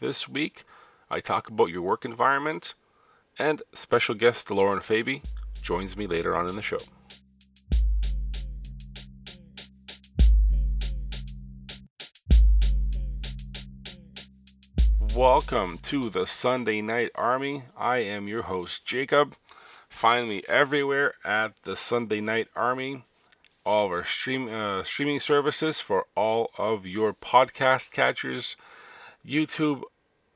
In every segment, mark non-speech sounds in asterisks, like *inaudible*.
This week, I talk about your work environment, and special guest Lauren Faby joins me later on in the show. Welcome to the Sunday Night Army. I am your host, Jacob. Find me everywhere at the Sunday Night Army. All of our stream uh, streaming services for all of your podcast catchers, YouTube,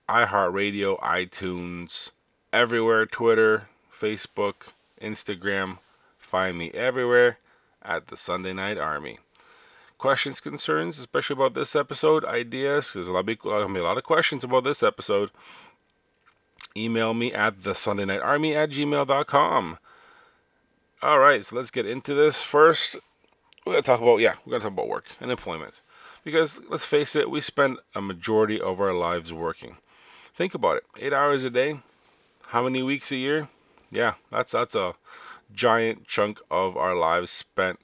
iHeartRadio, iTunes, everywhere, Twitter, Facebook, Instagram. Find me everywhere at the Sunday Night Army questions, concerns, especially about this episode, ideas, there's a lot, be a lot of questions about this episode, email me at the Sunday Night Army at gmail.com. All right, so let's get into this. First, we're going to talk about, yeah, we're going to talk about work and employment. Because let's face it, we spend a majority of our lives working. Think about it eight hours a day, how many weeks a year? Yeah, that's that's a giant chunk of our lives spent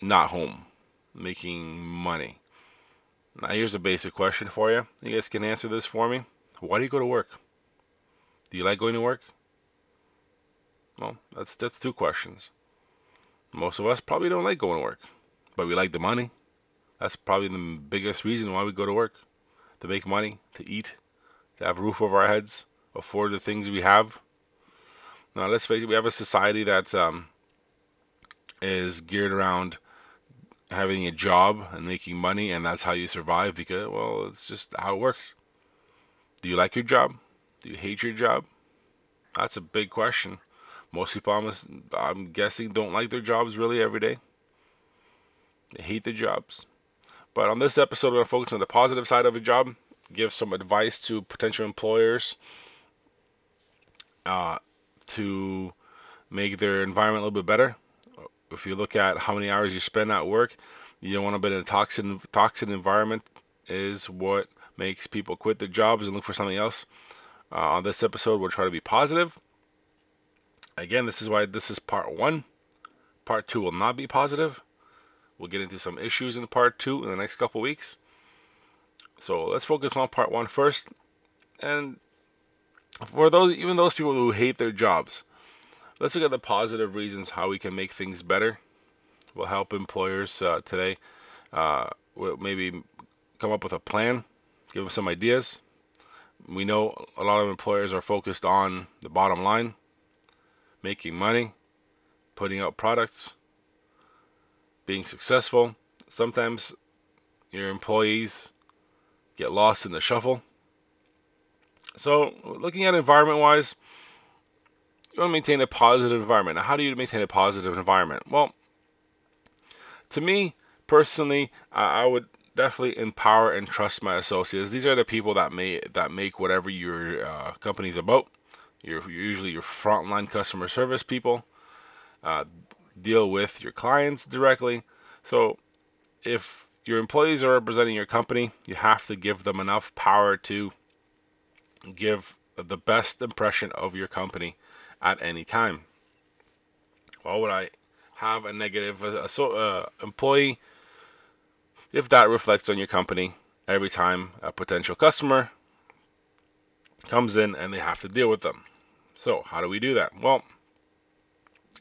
not home making money. Now, here's a basic question for you. You guys can answer this for me. Why do you go to work? Do you like going to work? Well, that's that's two questions. Most of us probably don't like going to work, but we like the money. That's probably the biggest reason why we go to work. To make money, to eat, to have a roof over our heads, afford the things we have. Now, let's face it, we have a society that um, is geared around having a job and making money and that's how you survive because well it's just how it works. Do you like your job? Do you hate your job? That's a big question. Most people I'm, I'm guessing don't like their jobs really every day. They hate their jobs but on this episode we're going to focus on the positive side of a job give some advice to potential employers uh, to make their environment a little bit better if you look at how many hours you spend at work, you don't want to be in a toxic toxic environment is what makes people quit their jobs and look for something else. Uh, on this episode, we'll try to be positive. Again, this is why this is part one. Part two will not be positive. We'll get into some issues in part two in the next couple weeks. So let's focus on part one first. And for those, even those people who hate their jobs, let's look at the positive reasons how we can make things better. We'll help employers uh, today. Uh, we'll maybe come up with a plan, give them some ideas. We know a lot of employers are focused on the bottom line, making money, putting out products, being successful. Sometimes your employees get lost in the shuffle. So, looking at environment wise, you want to maintain a positive environment. Now, how do you maintain a positive environment? Well, to me personally, I would definitely empower and trust my associates. These are the people that may that make whatever your uh, company's about. You're usually your frontline customer service people. Uh, deal with your clients directly. So, if your employees are representing your company, you have to give them enough power to give the best impression of your company at any time. Why would I have a negative uh, so, uh, employee if that reflects on your company every time a potential customer comes in and they have to deal with them? So, how do we do that? Well,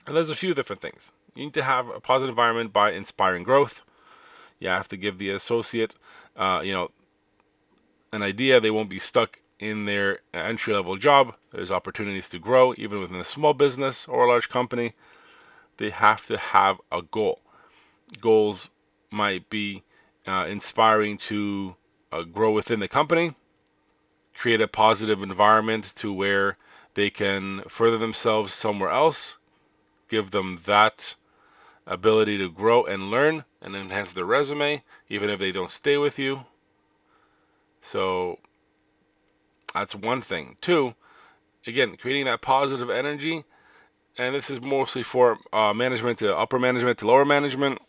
there's a few different things. You need to have a positive environment by inspiring growth. You have to give the associate, uh, you know, an idea. They won't be stuck in their entry level job. There's opportunities to grow, even within a small business or a large company. They have to have a goal. Goals might be uh, inspiring to uh, grow within the company, create a positive environment to where they can further themselves somewhere else, give them that ability to grow and learn and enhance their resume, even if they don't stay with you. So that's one thing. Two, again, creating that positive energy, and this is mostly for uh, management to upper management to lower management,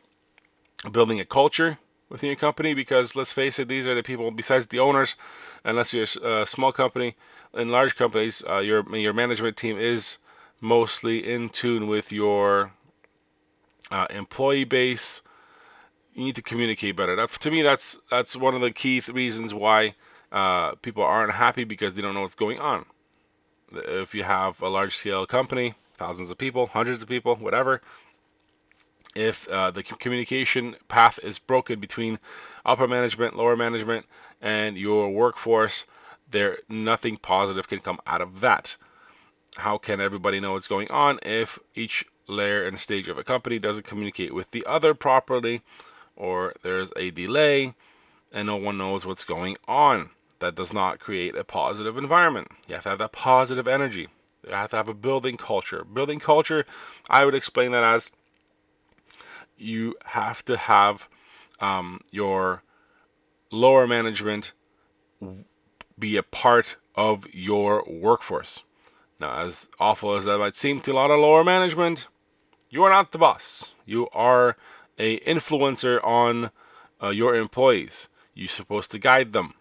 building a culture within your company because let's face it, these are the people besides the owners. Unless you're a small company, in large companies, uh, your your management team is mostly in tune with your uh, employee base. You need to communicate better. That, to me, that's that's one of the key th- reasons why uh, people aren't happy because they don't know what's going on. If you have a large scale company, thousands of people, hundreds of people, whatever, if uh, the communication path is broken between upper management, lower management, and your workforce, there nothing positive can come out of that. How can everybody know what's going on if each layer and stage of a company doesn't communicate with the other properly, or there's a delay and no one knows what's going on? That does not create a positive environment. You have to have that positive energy. You have to have a building culture. Building culture, I would explain that as you have to have um, your lower management be a part of your workforce. Now, as awful as that might seem to a lot of lower management, you are not the boss. You are a influencer on uh, your employees. You're supposed to guide them,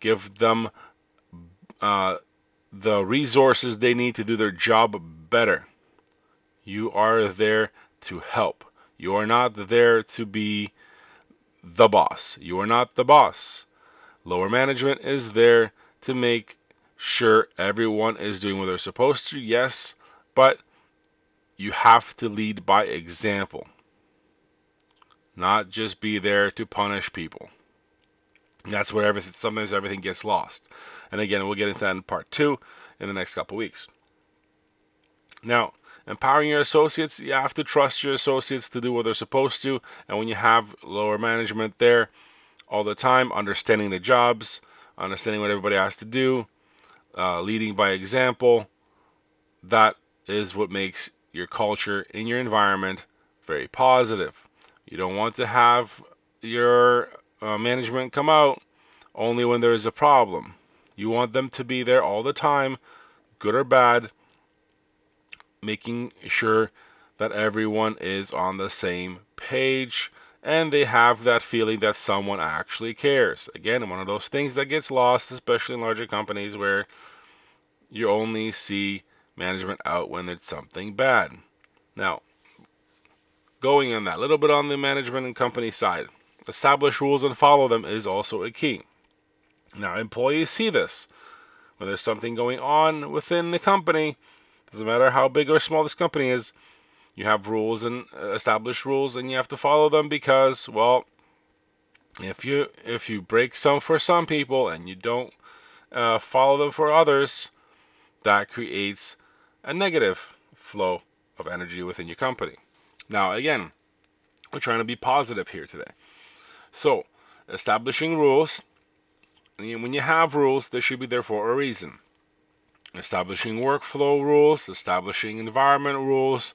give them uh, the resources they need to do their job better. You are there to help. You are not there to be the boss. You are not the boss. Lower management is there to make sure everyone is doing what they're supposed to, yes, but you have to lead by example, not just be there to punish people. And that's where everything sometimes everything gets lost. And again, we'll get into that in part two in the next couple weeks. Now, empowering your associates, you have to trust your associates to do what they're supposed to. And when you have lower management there all the time, understanding the jobs, understanding what everybody has to do, uh, leading by example, that is what makes your culture in your environment very positive. You don't want to have your uh, management come out only when there is a problem. You want them to be there all the time, good or bad, making sure that everyone is on the same page and they have that feeling that someone actually cares. Again, one of those things that gets lost, especially in larger companies where you only see management out when it's something bad. Now, going on that, little bit on the management and company side, establish rules and follow them is also a key. Now, employees see this. When there's something going on within the company, doesn't matter how big or small this company is, you have rules and uh, established rules, and you have to follow them because, well, if you if you break some for some people and you don't uh, follow them for others, that creates a negative flow of energy within your company. Now, again, we're trying to be positive here today. So, establishing rules. When you have rules, they should be there for a reason establishing workflow rules, establishing environment rules,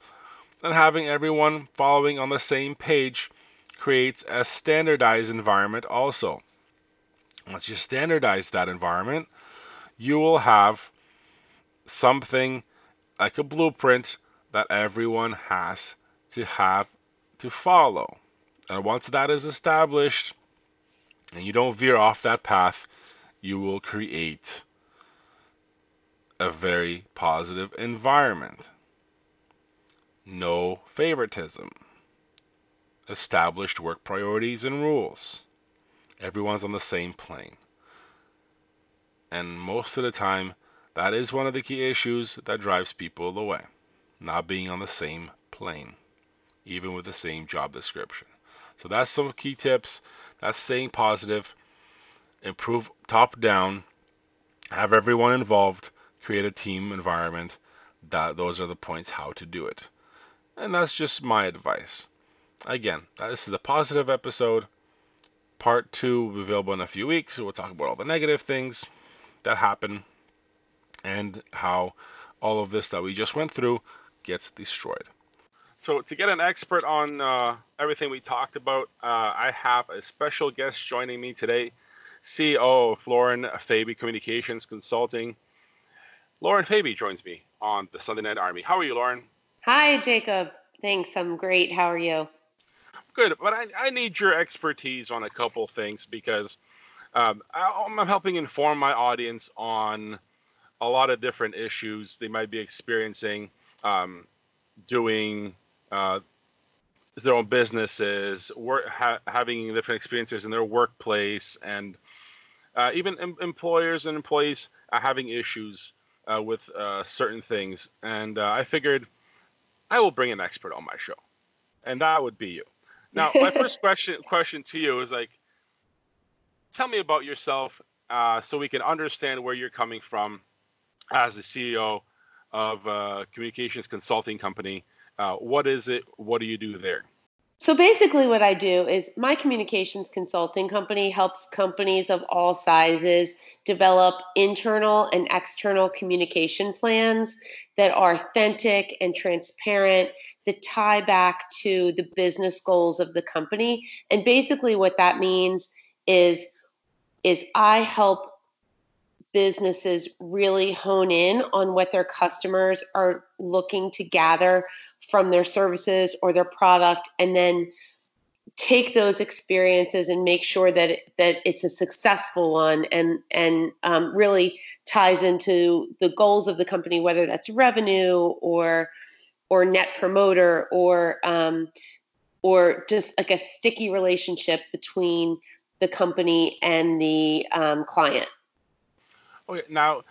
and having everyone following on the same page creates a standardized environment also. Once you standardize that environment, you will have something like a blueprint that everyone has to have to follow. And once that is established and you don't veer off that path, you will create a very positive environment. No favoritism. Established work priorities and rules. Everyone's on the same plane. And most of the time, that is one of the key issues that drives people away. Not being on the same plane, even with the same job description. So that's some key tips. That's staying positive, improve top down, have everyone involved, create a team environment. That those are the points how to do it. And that's just my advice. Again, this is a positive episode. Part two will be available in a few weeks. We'll talk about all the negative things that happen and how all of this that we just went through gets destroyed. So, to get an expert on uh, everything we talked about, uh, I have a special guest joining me today, CEO of Lauren Faby Communications Consulting. Lauren Faby joins me on the Sunday Night Army. How are you, Lauren? Hi, Jacob. Thanks. I'm great. How are you? Good, but I, I need your expertise on a couple things because um, I'm helping inform my audience on a lot of different issues they might be experiencing um, doing uh, their own businesses, work, ha- having different experiences in their workplace, and uh, even em- employers and employees having issues uh, with uh, certain things. And uh, I figured I will bring an expert on my show, and that would be you. *laughs* Now, my first question question to you is like, tell me about yourself, uh, so we can understand where you're coming from as the CEO of a communications consulting company. Uh, what is it? What do you do there? So basically, what I do is my communications consulting company helps companies of all sizes develop internal and external communication plans that are authentic and transparent, that tie back to the business goals of the company. And basically, what that means is, is I help businesses really hone in on what their customers are looking to gather from their services or their product and then take those experiences and make sure that it, that it's a successful one and and um, really ties into the goals of the company whether that's revenue or or net promoter or um, or just like a sticky relationship between the company and the um, client Okay, now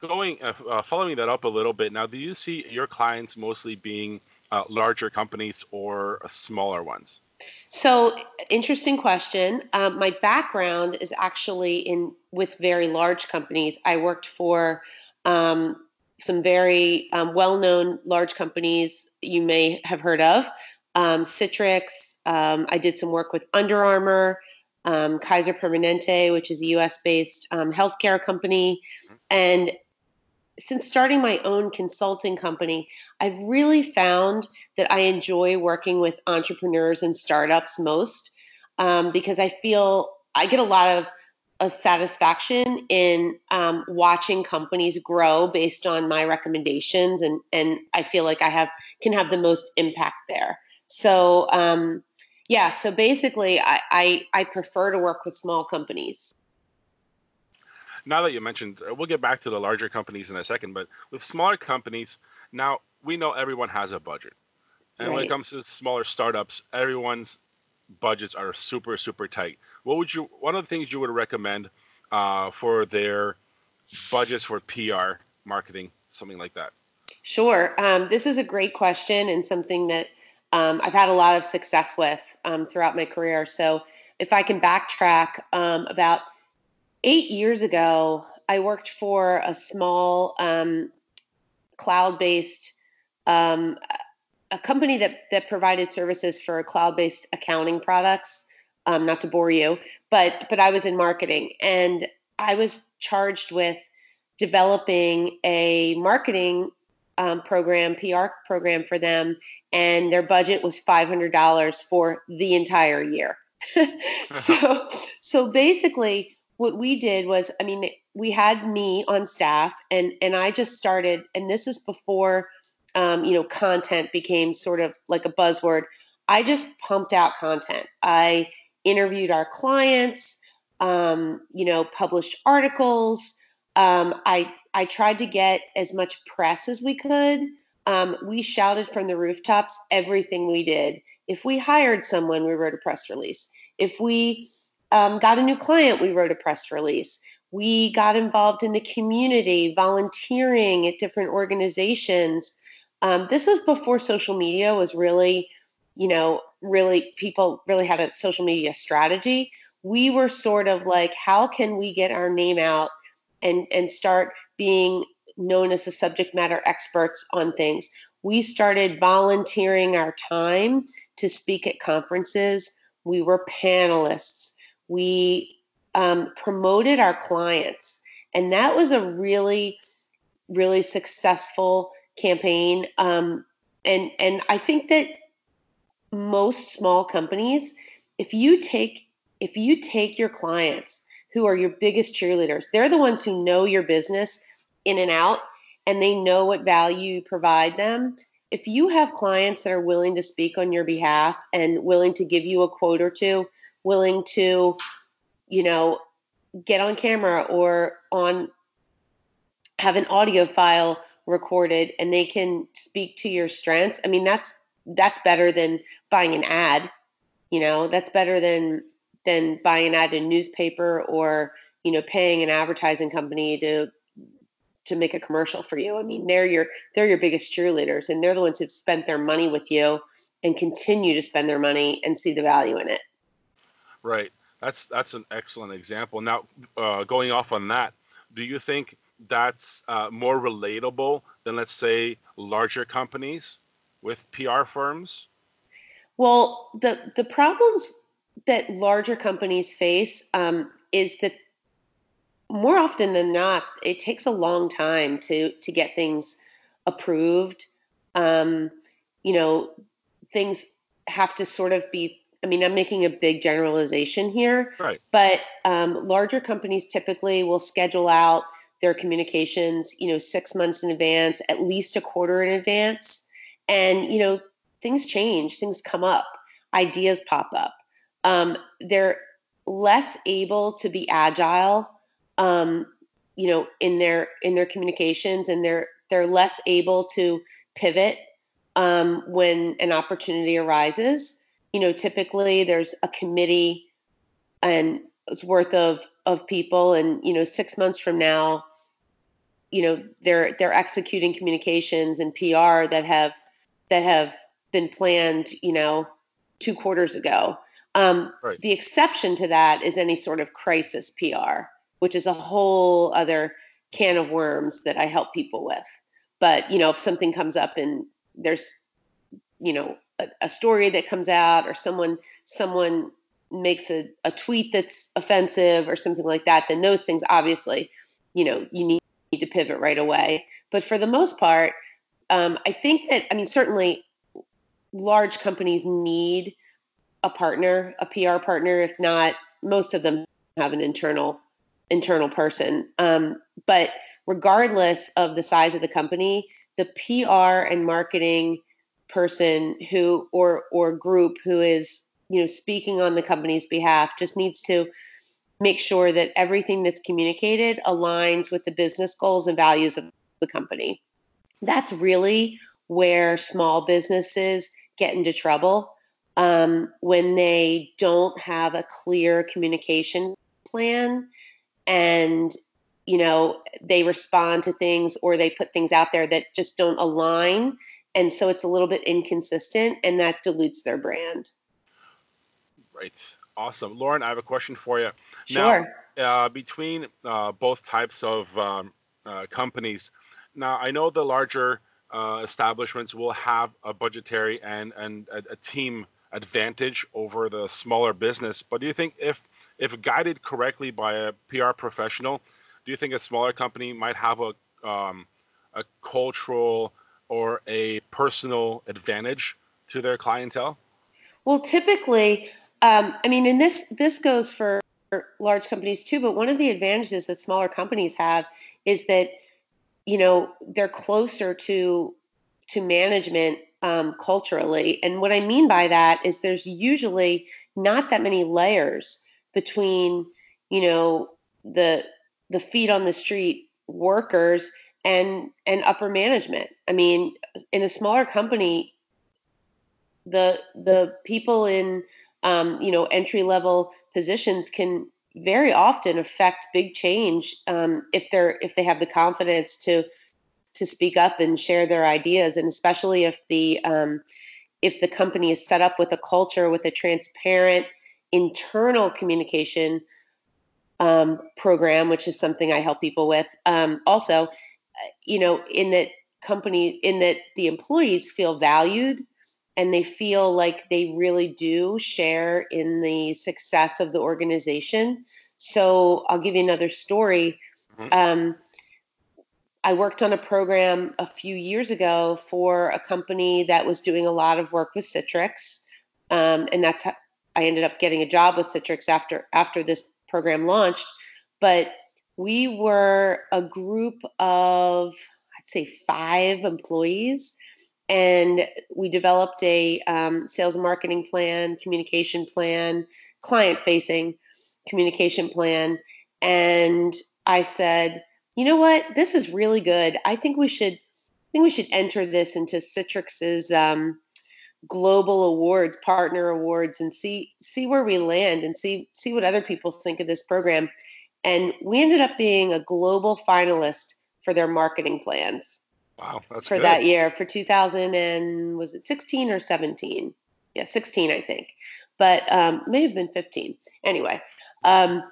going uh, uh, following that up a little bit. Now, do you see your clients mostly being uh, larger companies or smaller ones? So, interesting question. Um, my background is actually in with very large companies. I worked for um, some very um, well-known large companies you may have heard of. Um, Citrix. Um, I did some work with Under Armour um, Kaiser Permanente, which is a US based um, healthcare company. Mm-hmm. And since starting my own consulting company, I've really found that I enjoy working with entrepreneurs and startups most um, because I feel I get a lot of a satisfaction in um, watching companies grow based on my recommendations and and I feel like I have can have the most impact there. So um, yeah, so basically, I, I, I prefer to work with small companies. Now that you mentioned, uh, we'll get back to the larger companies in a second, but with smaller companies, now we know everyone has a budget. And right. when it comes to smaller startups, everyone's budgets are super, super tight. What would you, one of the things you would recommend uh, for their budgets for PR, marketing, something like that? Sure. Um, this is a great question and something that um, I've had a lot of success with um, throughout my career. So if I can backtrack, um, about eight years ago, I worked for a small um, cloud-based um, a company that that provided services for cloud-based accounting products. Um, not to bore you, but but I was in marketing and I was charged with developing a marketing um, program, PR program for them, and their budget was five hundred dollars for the entire year. *laughs* so, *laughs* so basically, what we did was, I mean, we had me on staff, and and I just started, and this is before, um, you know, content became sort of like a buzzword. I just pumped out content. I interviewed our clients, um, you know, published articles. Um, I I tried to get as much press as we could. Um, we shouted from the rooftops everything we did. If we hired someone, we wrote a press release. If we um, got a new client, we wrote a press release. We got involved in the community, volunteering at different organizations. Um, this was before social media was really, you know, really people really had a social media strategy. We were sort of like, how can we get our name out and and start being known as the subject matter experts on things. We started volunteering our time to speak at conferences. We were panelists. We um, promoted our clients. And that was a really, really successful campaign. Um, and, and I think that most small companies, if you take if you take your clients who are your biggest cheerleaders. They're the ones who know your business in and out and they know what value you provide them. If you have clients that are willing to speak on your behalf and willing to give you a quote or two, willing to, you know, get on camera or on have an audio file recorded and they can speak to your strengths. I mean, that's that's better than buying an ad. You know, that's better than than buying an ad in newspaper or you know paying an advertising company to to make a commercial for you. I mean, they're your they're your biggest cheerleaders, and they're the ones who've spent their money with you and continue to spend their money and see the value in it. Right. That's that's an excellent example. Now, uh, going off on that, do you think that's uh, more relatable than, let's say, larger companies with PR firms? Well, the the problems that larger companies face um, is that more often than not, it takes a long time to to get things approved. Um, you know, things have to sort of be. I mean, I'm making a big generalization here, right? But um, larger companies typically will schedule out their communications, you know, six months in advance, at least a quarter in advance, and you know, things change, things come up, ideas pop up. Um, they're less able to be agile um, you know, in their in their communications, and they're they're less able to pivot um, when an opportunity arises. You know, typically there's a committee and it's worth of of people, and you know, six months from now, you know, they're they're executing communications and PR that have that have been planned, you know, two quarters ago. Um, right. The exception to that is any sort of crisis PR which is a whole other can of worms that I help people with. But, you know, if something comes up and there's, you know, a, a story that comes out or someone, someone makes a, a tweet that's offensive or something like that, then those things obviously, you know, you need to pivot right away. But for the most part, um, I think that, I mean, certainly large companies need a partner, a PR partner. If not, most of them have an internal internal person. Um, but regardless of the size of the company, the PR and marketing person who or or group who is you know speaking on the company's behalf just needs to make sure that everything that's communicated aligns with the business goals and values of the company. That's really where small businesses get into trouble um, when they don't have a clear communication plan and you know they respond to things or they put things out there that just don't align. And so it's a little bit inconsistent and that dilutes their brand. Right. Awesome. Lauren i have a question for you. Sure. now, uh, between uh, both types of um, uh, companies now i know the larger uh, establishments will have a budgetary and and a, a team advantage over the smaller business but do you think if if guided correctly by a PR professional, do you think a smaller company might have a um, a cultural or a personal advantage to their clientele? Well, typically, um, I mean, and this this goes for large companies too. But one of the advantages that smaller companies have is that you know they're closer to to management um, culturally. And what I mean by that is there's usually not that many layers between you know the the feet on the street workers and and upper management i mean in a smaller company the the people in um, you know entry level positions can very often affect big change um, if they're if they have the confidence to to speak up and share their ideas and especially if the um, if the company is set up with a culture with a transparent internal communication um, program, which is something I help people with. Um, also, uh, you know, in that company, in that the employees feel valued and they feel like they really do share in the success of the organization. So I'll give you another story. Mm-hmm. I worked on a program a few years ago for a company that was doing a lot of work with Citrix. Um, and that's how I ended up getting a job with Citrix after after this program launched. But we were a group of I'd say five employees, and we developed a um, sales and marketing plan, communication plan, client facing communication plan, and I said, you know what, this is really good. I think we should I think we should enter this into Citrix's um, global awards, partner awards, and see see where we land and see see what other people think of this program. and we ended up being a global finalist for their marketing plans. Wow, that's for good. that year for 2000 and was it 16 or 17? Yeah, 16, I think, but um, may have been 15. Anyway, um,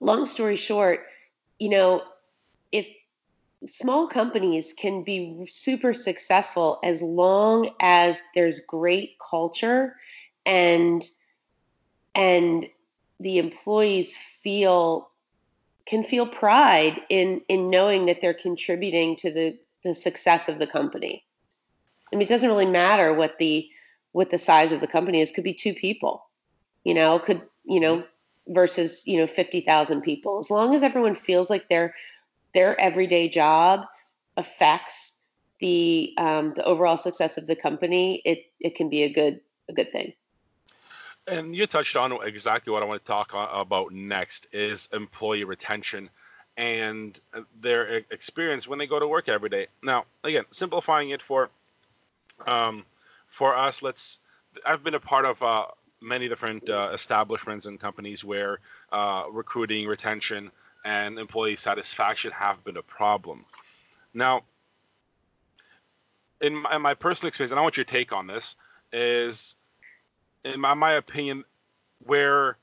long story short, you know, if small companies can be super successful as long as there's great culture and and the employees feel can feel pride in in knowing that they're contributing to the the success of the company. I mean, it doesn't really matter what the what the size of the company is. Could be two people, you know. Could you know mm-hmm. versus you know fifty thousand people. As long as everyone feels like their their everyday job affects the um, the overall success of the company, it it can be a good a good thing. And you touched on exactly what I want to talk about next is employee retention and their experience when they go to work every day. Now, again, simplifying it for um, for us, let's. I've been a part of uh, many different uh, establishments and companies where uh, recruiting, retention, and employee satisfaction have been a problem. Now, in my, in my personal experience, and I want your take on this, is in my, my opinion, where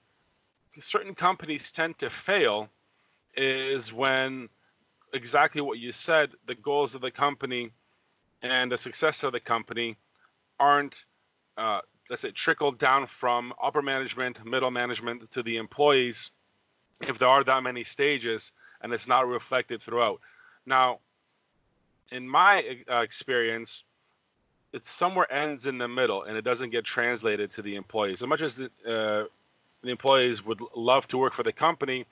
certain companies tend to fail is when exactly what you said the goals of the company and the success of the company aren't uh, let's say trickled down from upper management middle management to the employees if there are that many stages and it's not reflected throughout now in my uh, experience it somewhere ends in the middle and it doesn't get translated to the employees as much as the, uh, the employees would love to work for the company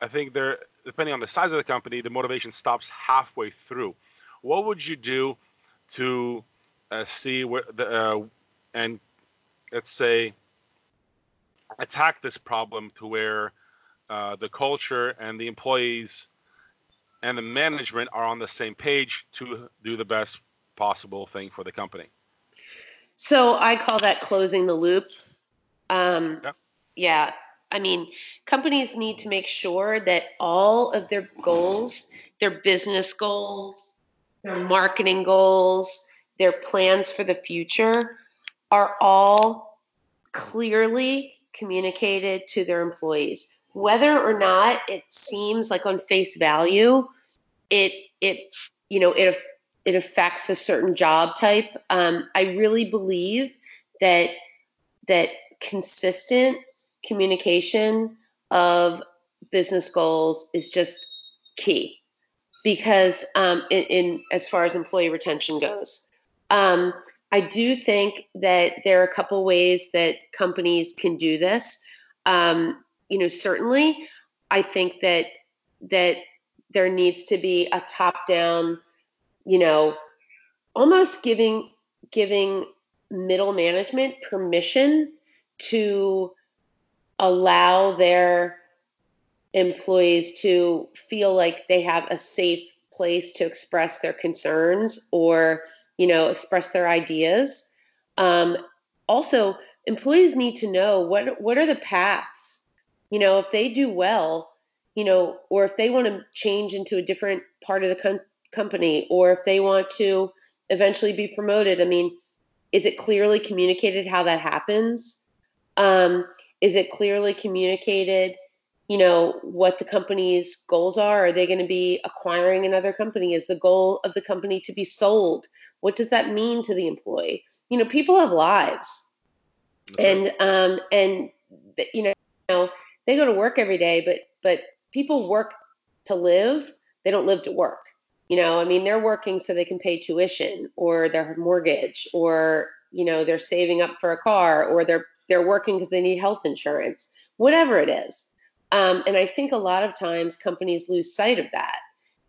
I think they're depending on the size of the company, the motivation stops halfway through. What would you do to uh, see where the uh, and let's say attack this problem to where uh, the culture and the employees and the management are on the same page to do the best possible thing for the company. So I call that closing the loop. Um, yeah. yeah. I mean, companies need to make sure that all of their goals, their business goals, their marketing goals, their plans for the future are all clearly communicated to their employees. Whether or not it seems like on face value, it it you know it it affects a certain job type. Um, I really believe that that consistent communication of business goals is just key because um, in, in, as far as employee retention goes um, i do think that there are a couple ways that companies can do this um, you know certainly i think that that there needs to be a top down you know almost giving giving middle management permission to allow their employees to feel like they have a safe place to express their concerns or you know express their ideas. Um, also employees need to know what what are the paths you know if they do well you know or if they want to change into a different part of the com- company or if they want to eventually be promoted i mean is it clearly communicated how that happens? Um, is it clearly communicated you know what the company's goals are? Are they going to be acquiring another company? Is the goal of the company to be sold? What does that mean to the employee? You know people have lives. And um and you know, you know they go to work every day but but people work to live they don't live to work you know i mean they're working so they can pay tuition or their mortgage or you know they're saving up for a car or they're they're working because they need health insurance, whatever it is. Um, and I think a lot of times companies lose sight of that.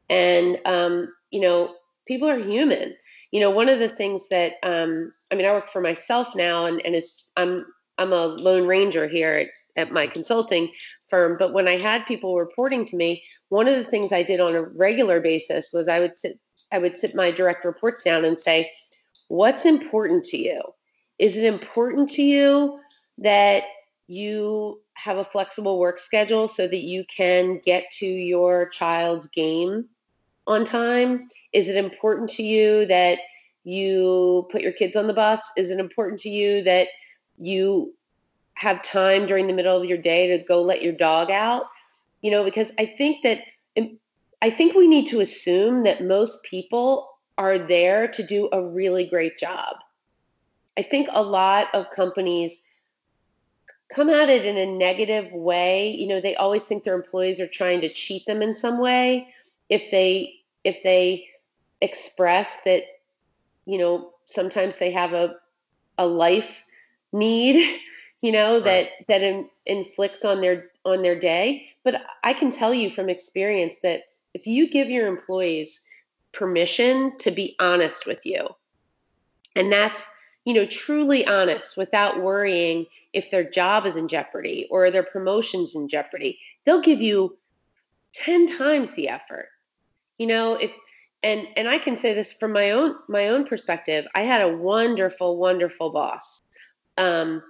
And, um, you know, people are human. You know, one of the things that, um, I mean, I work for myself now and, and it's, I'm, I'm a lone ranger here at, at my consulting firm. But when I had people reporting to me, one of the things I did on a regular basis was I would sit, I would sit my direct reports down and say, what's important to you? Is it important to you that you have a flexible work schedule so that you can get to your child's game on time? Is it important to you that you put your kids on the bus? Is it important to you that you have time during the middle of your day to go let your dog out? You know, because I think that um, I think we need to assume that most people are there to do a really great job. I think a lot of companies come at it in a negative way. You know, they always think their employees are trying to cheat them in some way if they if they express that you know sometimes they have a a life need *laughs* you know right. that that in, inflicts on their on their day. But i can tell you from experience that if you give your employees permission to be honest with you and that's you know truly honest without worrying if their job is in jeopardy or their promotions in jeopardy they'll give you 10 times the effort. You know if and and i can say this from my own my own perspective i had a wonderful wonderful boss. Um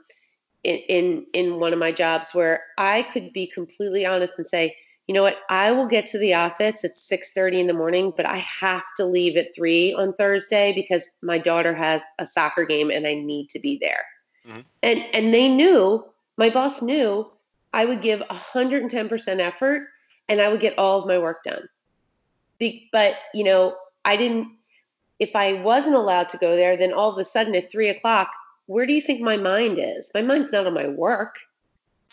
in in, in one of my jobs where i could be completely honest and say you know what i will get to the office at 6.30 in the morning but i have to leave at 3 on thursday because my daughter has a soccer game and i need to be there mm-hmm. and and they knew my boss knew i would give 110% effort and i would get all of my work done be, but you know, I didn't. If I wasn't allowed to go there, then all of a sudden at three o'clock, where do you think my mind is? My mind's not on my work.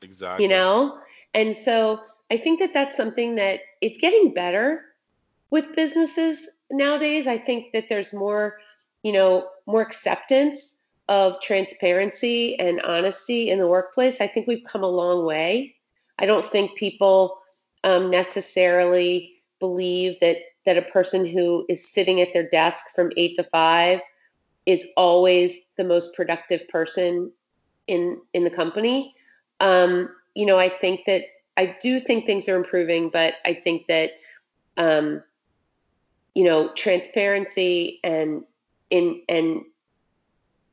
Exactly. You know, and so I think that that's something that it's getting better with businesses nowadays. I think that there's more, you know, more acceptance of transparency and honesty in the workplace. I think we've come a long way. I don't think people um, necessarily believe that that a person who is sitting at their desk from 8 to 5 is always the most productive person in in the company. Um, you know i think that i do think things are improving but i think that um, you know transparency and in and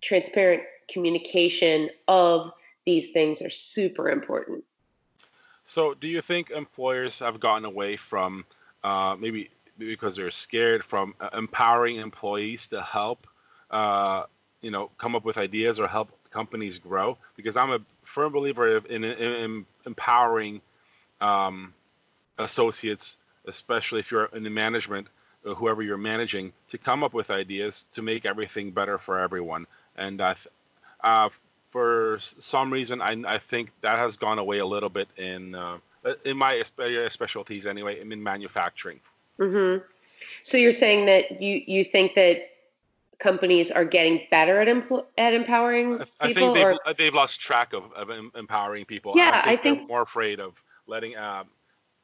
transparent communication of these things are super important. So do you think employers have gotten away from uh, maybe because they're scared from uh, empowering employees to help, uh, you know, come up with ideas or help companies grow. Because I'm a firm believer in, in, in empowering um, associates, especially if you're in the management, uh, whoever you're managing, to come up with ideas to make everything better for everyone. And uh, uh, for some reason, I, I think that has gone away a little bit in uh, uh, in my specialties anyway. In manufacturing. Mm-hmm. So you're saying that you you think that companies are getting better at empl- at empowering people? I think they've, or? they've lost track of, of empowering people. Yeah, I think, I think more afraid of letting uh,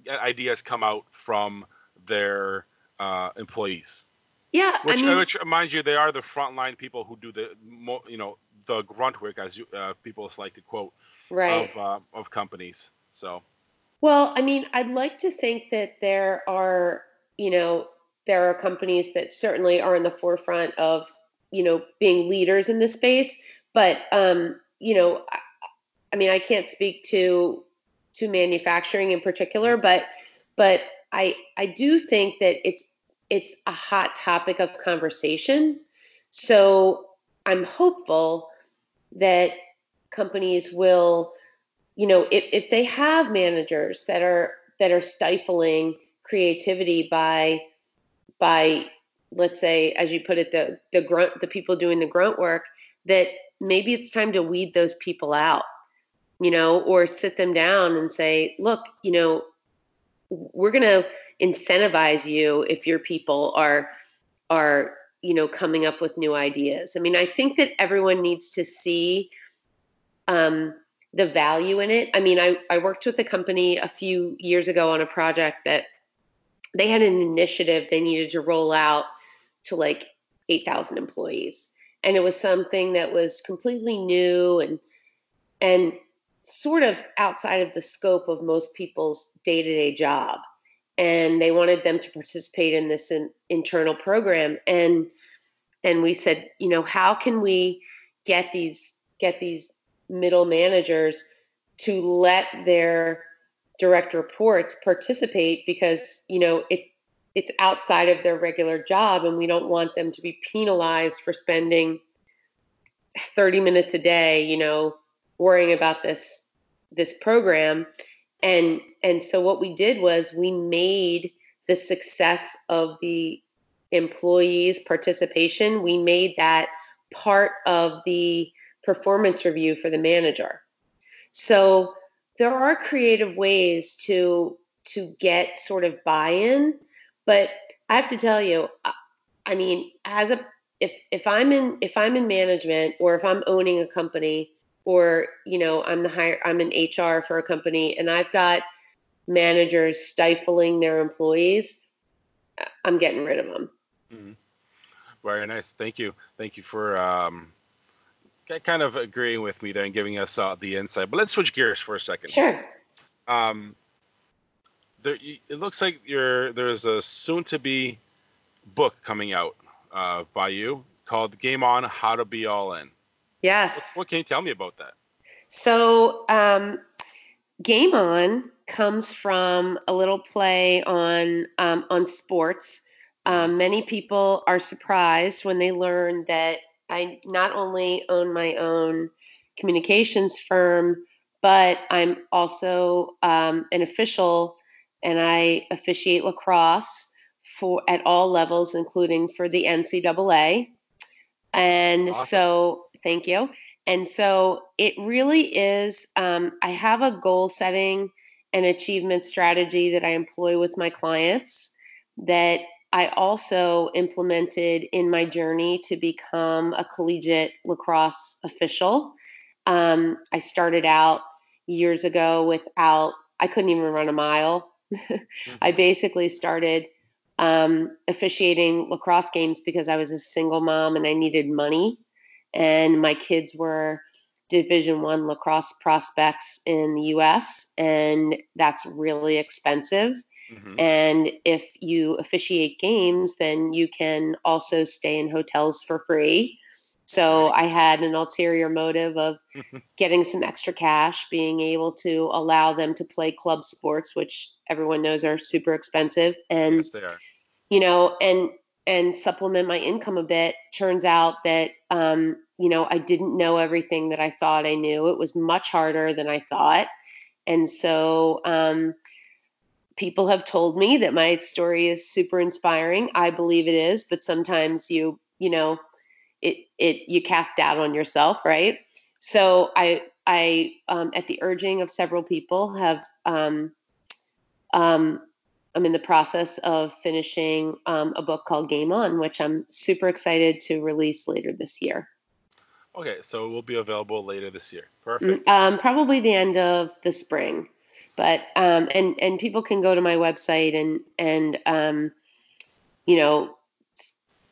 ideas come out from their uh, employees. Yeah, which, I mean, which mind you, they are the frontline people who do the you know the grunt work, as you, uh, people like to quote, right. of uh, of companies. So well, I mean, I'd like to think that there are, you know, there are companies that certainly are in the forefront of, you know, being leaders in this space. But, um, you know, I, I mean, I can't speak to to manufacturing in particular, but but I I do think that it's it's a hot topic of conversation. So I'm hopeful that companies will you know if, if they have managers that are that are stifling creativity by by let's say as you put it the the grunt the people doing the grunt work that maybe it's time to weed those people out you know or sit them down and say look you know we're going to incentivize you if your people are are you know coming up with new ideas i mean i think that everyone needs to see um, the value in it. I mean, I, I worked with a company a few years ago on a project that they had an initiative they needed to roll out to like 8,000 employees. And it was something that was completely new and and sort of outside of the scope of most people's day-to-day job. And they wanted them to participate in this in, internal program and and we said, you know, how can we get these get these middle managers to let their direct reports participate because you know it it's outside of their regular job and we don't want them to be penalized for spending 30 minutes a day you know worrying about this this program. And and so what we did was we made the success of the employees participation we made that part of the performance review for the manager. So there are creative ways to to get sort of buy-in, but I have to tell you, I mean, as a if if I'm in if I'm in management or if I'm owning a company or you know I'm the hire I'm in HR for a company and I've got managers stifling their employees, I'm getting rid of them. Mm-hmm. Very nice. Thank you. Thank you for um, kind of agreeing with me there and giving us uh, the insight. But let's switch gears for a second. Sure. Um, there, it looks like you're, there's a soon-to-be book coming out uh, by you called "Game On: How to Be All In." Yes. What, what can you tell me about that? So, um, "Game On" comes from a little play on um, on sports. Um, many people are surprised when they learn that I not only own my own communications firm, but I'm also um, an official and I officiate lacrosse for at all levels, including for the NCAA. And awesome. so, thank you. And so, it really is. Um, I have a goal setting and achievement strategy that I employ with my clients that I also implemented in my journey to become a collegiate lacrosse official. Um, I started out years ago without, I couldn't even run a mile. *laughs* mm-hmm. I basically started um, officiating lacrosse games because I was a single mom and I needed money. And my kids were division one lacrosse prospects in the us and that's really expensive Mm-hmm. And if you officiate games, then you can also stay in hotels for free. So I had an ulterior motive of *laughs* getting some extra cash, being able to allow them to play club sports, which everyone knows are super expensive, and yes, they are. you know, and and supplement my income a bit. Turns out that um, you know I didn't know everything that I thought I knew. It was much harder than I thought, and so um, people have told me that my story is super inspiring. I believe it is, but sometimes you, you know, it it you cast doubt on yourself, right? So I I um, at the urging of several people have um, um, I'm in the process of finishing um, a book called Game On, which I'm super excited to release later this year. Okay, so it will be available later this year. Perfect. Um, probably the end of the spring but um, and and people can go to my website and and um, you know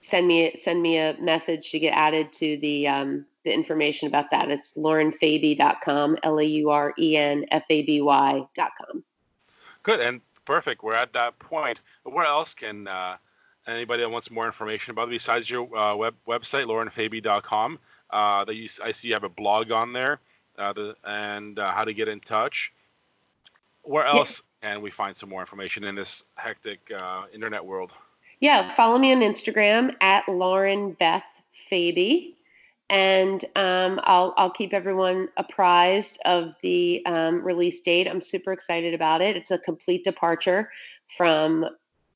send me send me a message to get added to the um, the information about that. It's laurenfaby.com, L A U R E N F A B Y.com. Good and perfect. We're at that point. Where else can uh, anybody that wants more information about it besides your uh, web website, laurenfaby.com? Uh, that you, I see you have a blog on there, uh, the, and uh, how to get in touch where else yeah. can we find some more information in this hectic uh, internet world? Yeah, follow me on Instagram at Lauren Beth Faby, and um, I'll I'll keep everyone apprised of the um, release date. I'm super excited about it. It's a complete departure from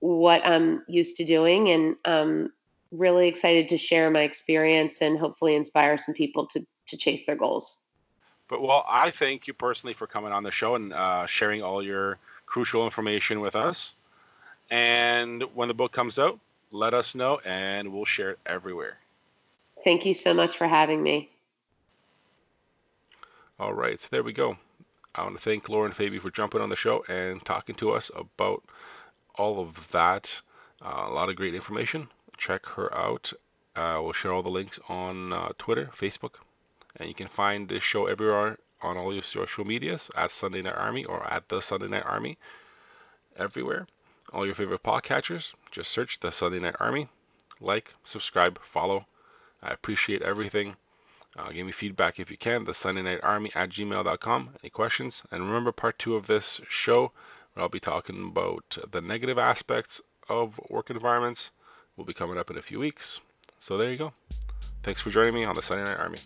what I'm used to doing, and um, really excited to share my experience and hopefully inspire some people to to chase their goals. But well, I thank you personally for coming on the show and uh, sharing all your crucial information with us. And when the book comes out, let us know and we'll share it everywhere. Thank you so much for having me. All right, so there we go. I want to thank Lauren Faby for jumping on the show and talking to us about all of that. Uh, a lot of great information. Check her out. Uh, we'll share all the links on uh, Twitter, Facebook, and you can find this show everywhere on all your social medias at Sunday Night Army or at the Sunday Night Army. Everywhere. All your favorite podcatchers. Just search the Sunday Night Army. Like, subscribe, follow. I appreciate everything. Uh, give me feedback if you can. The Sunday Night Army at gmail.com. Any questions? And remember, part two of this show, where I'll be talking about the negative aspects of work environments, will be coming up in a few weeks. So there you go. Thanks for joining me on the Sunday Night Army.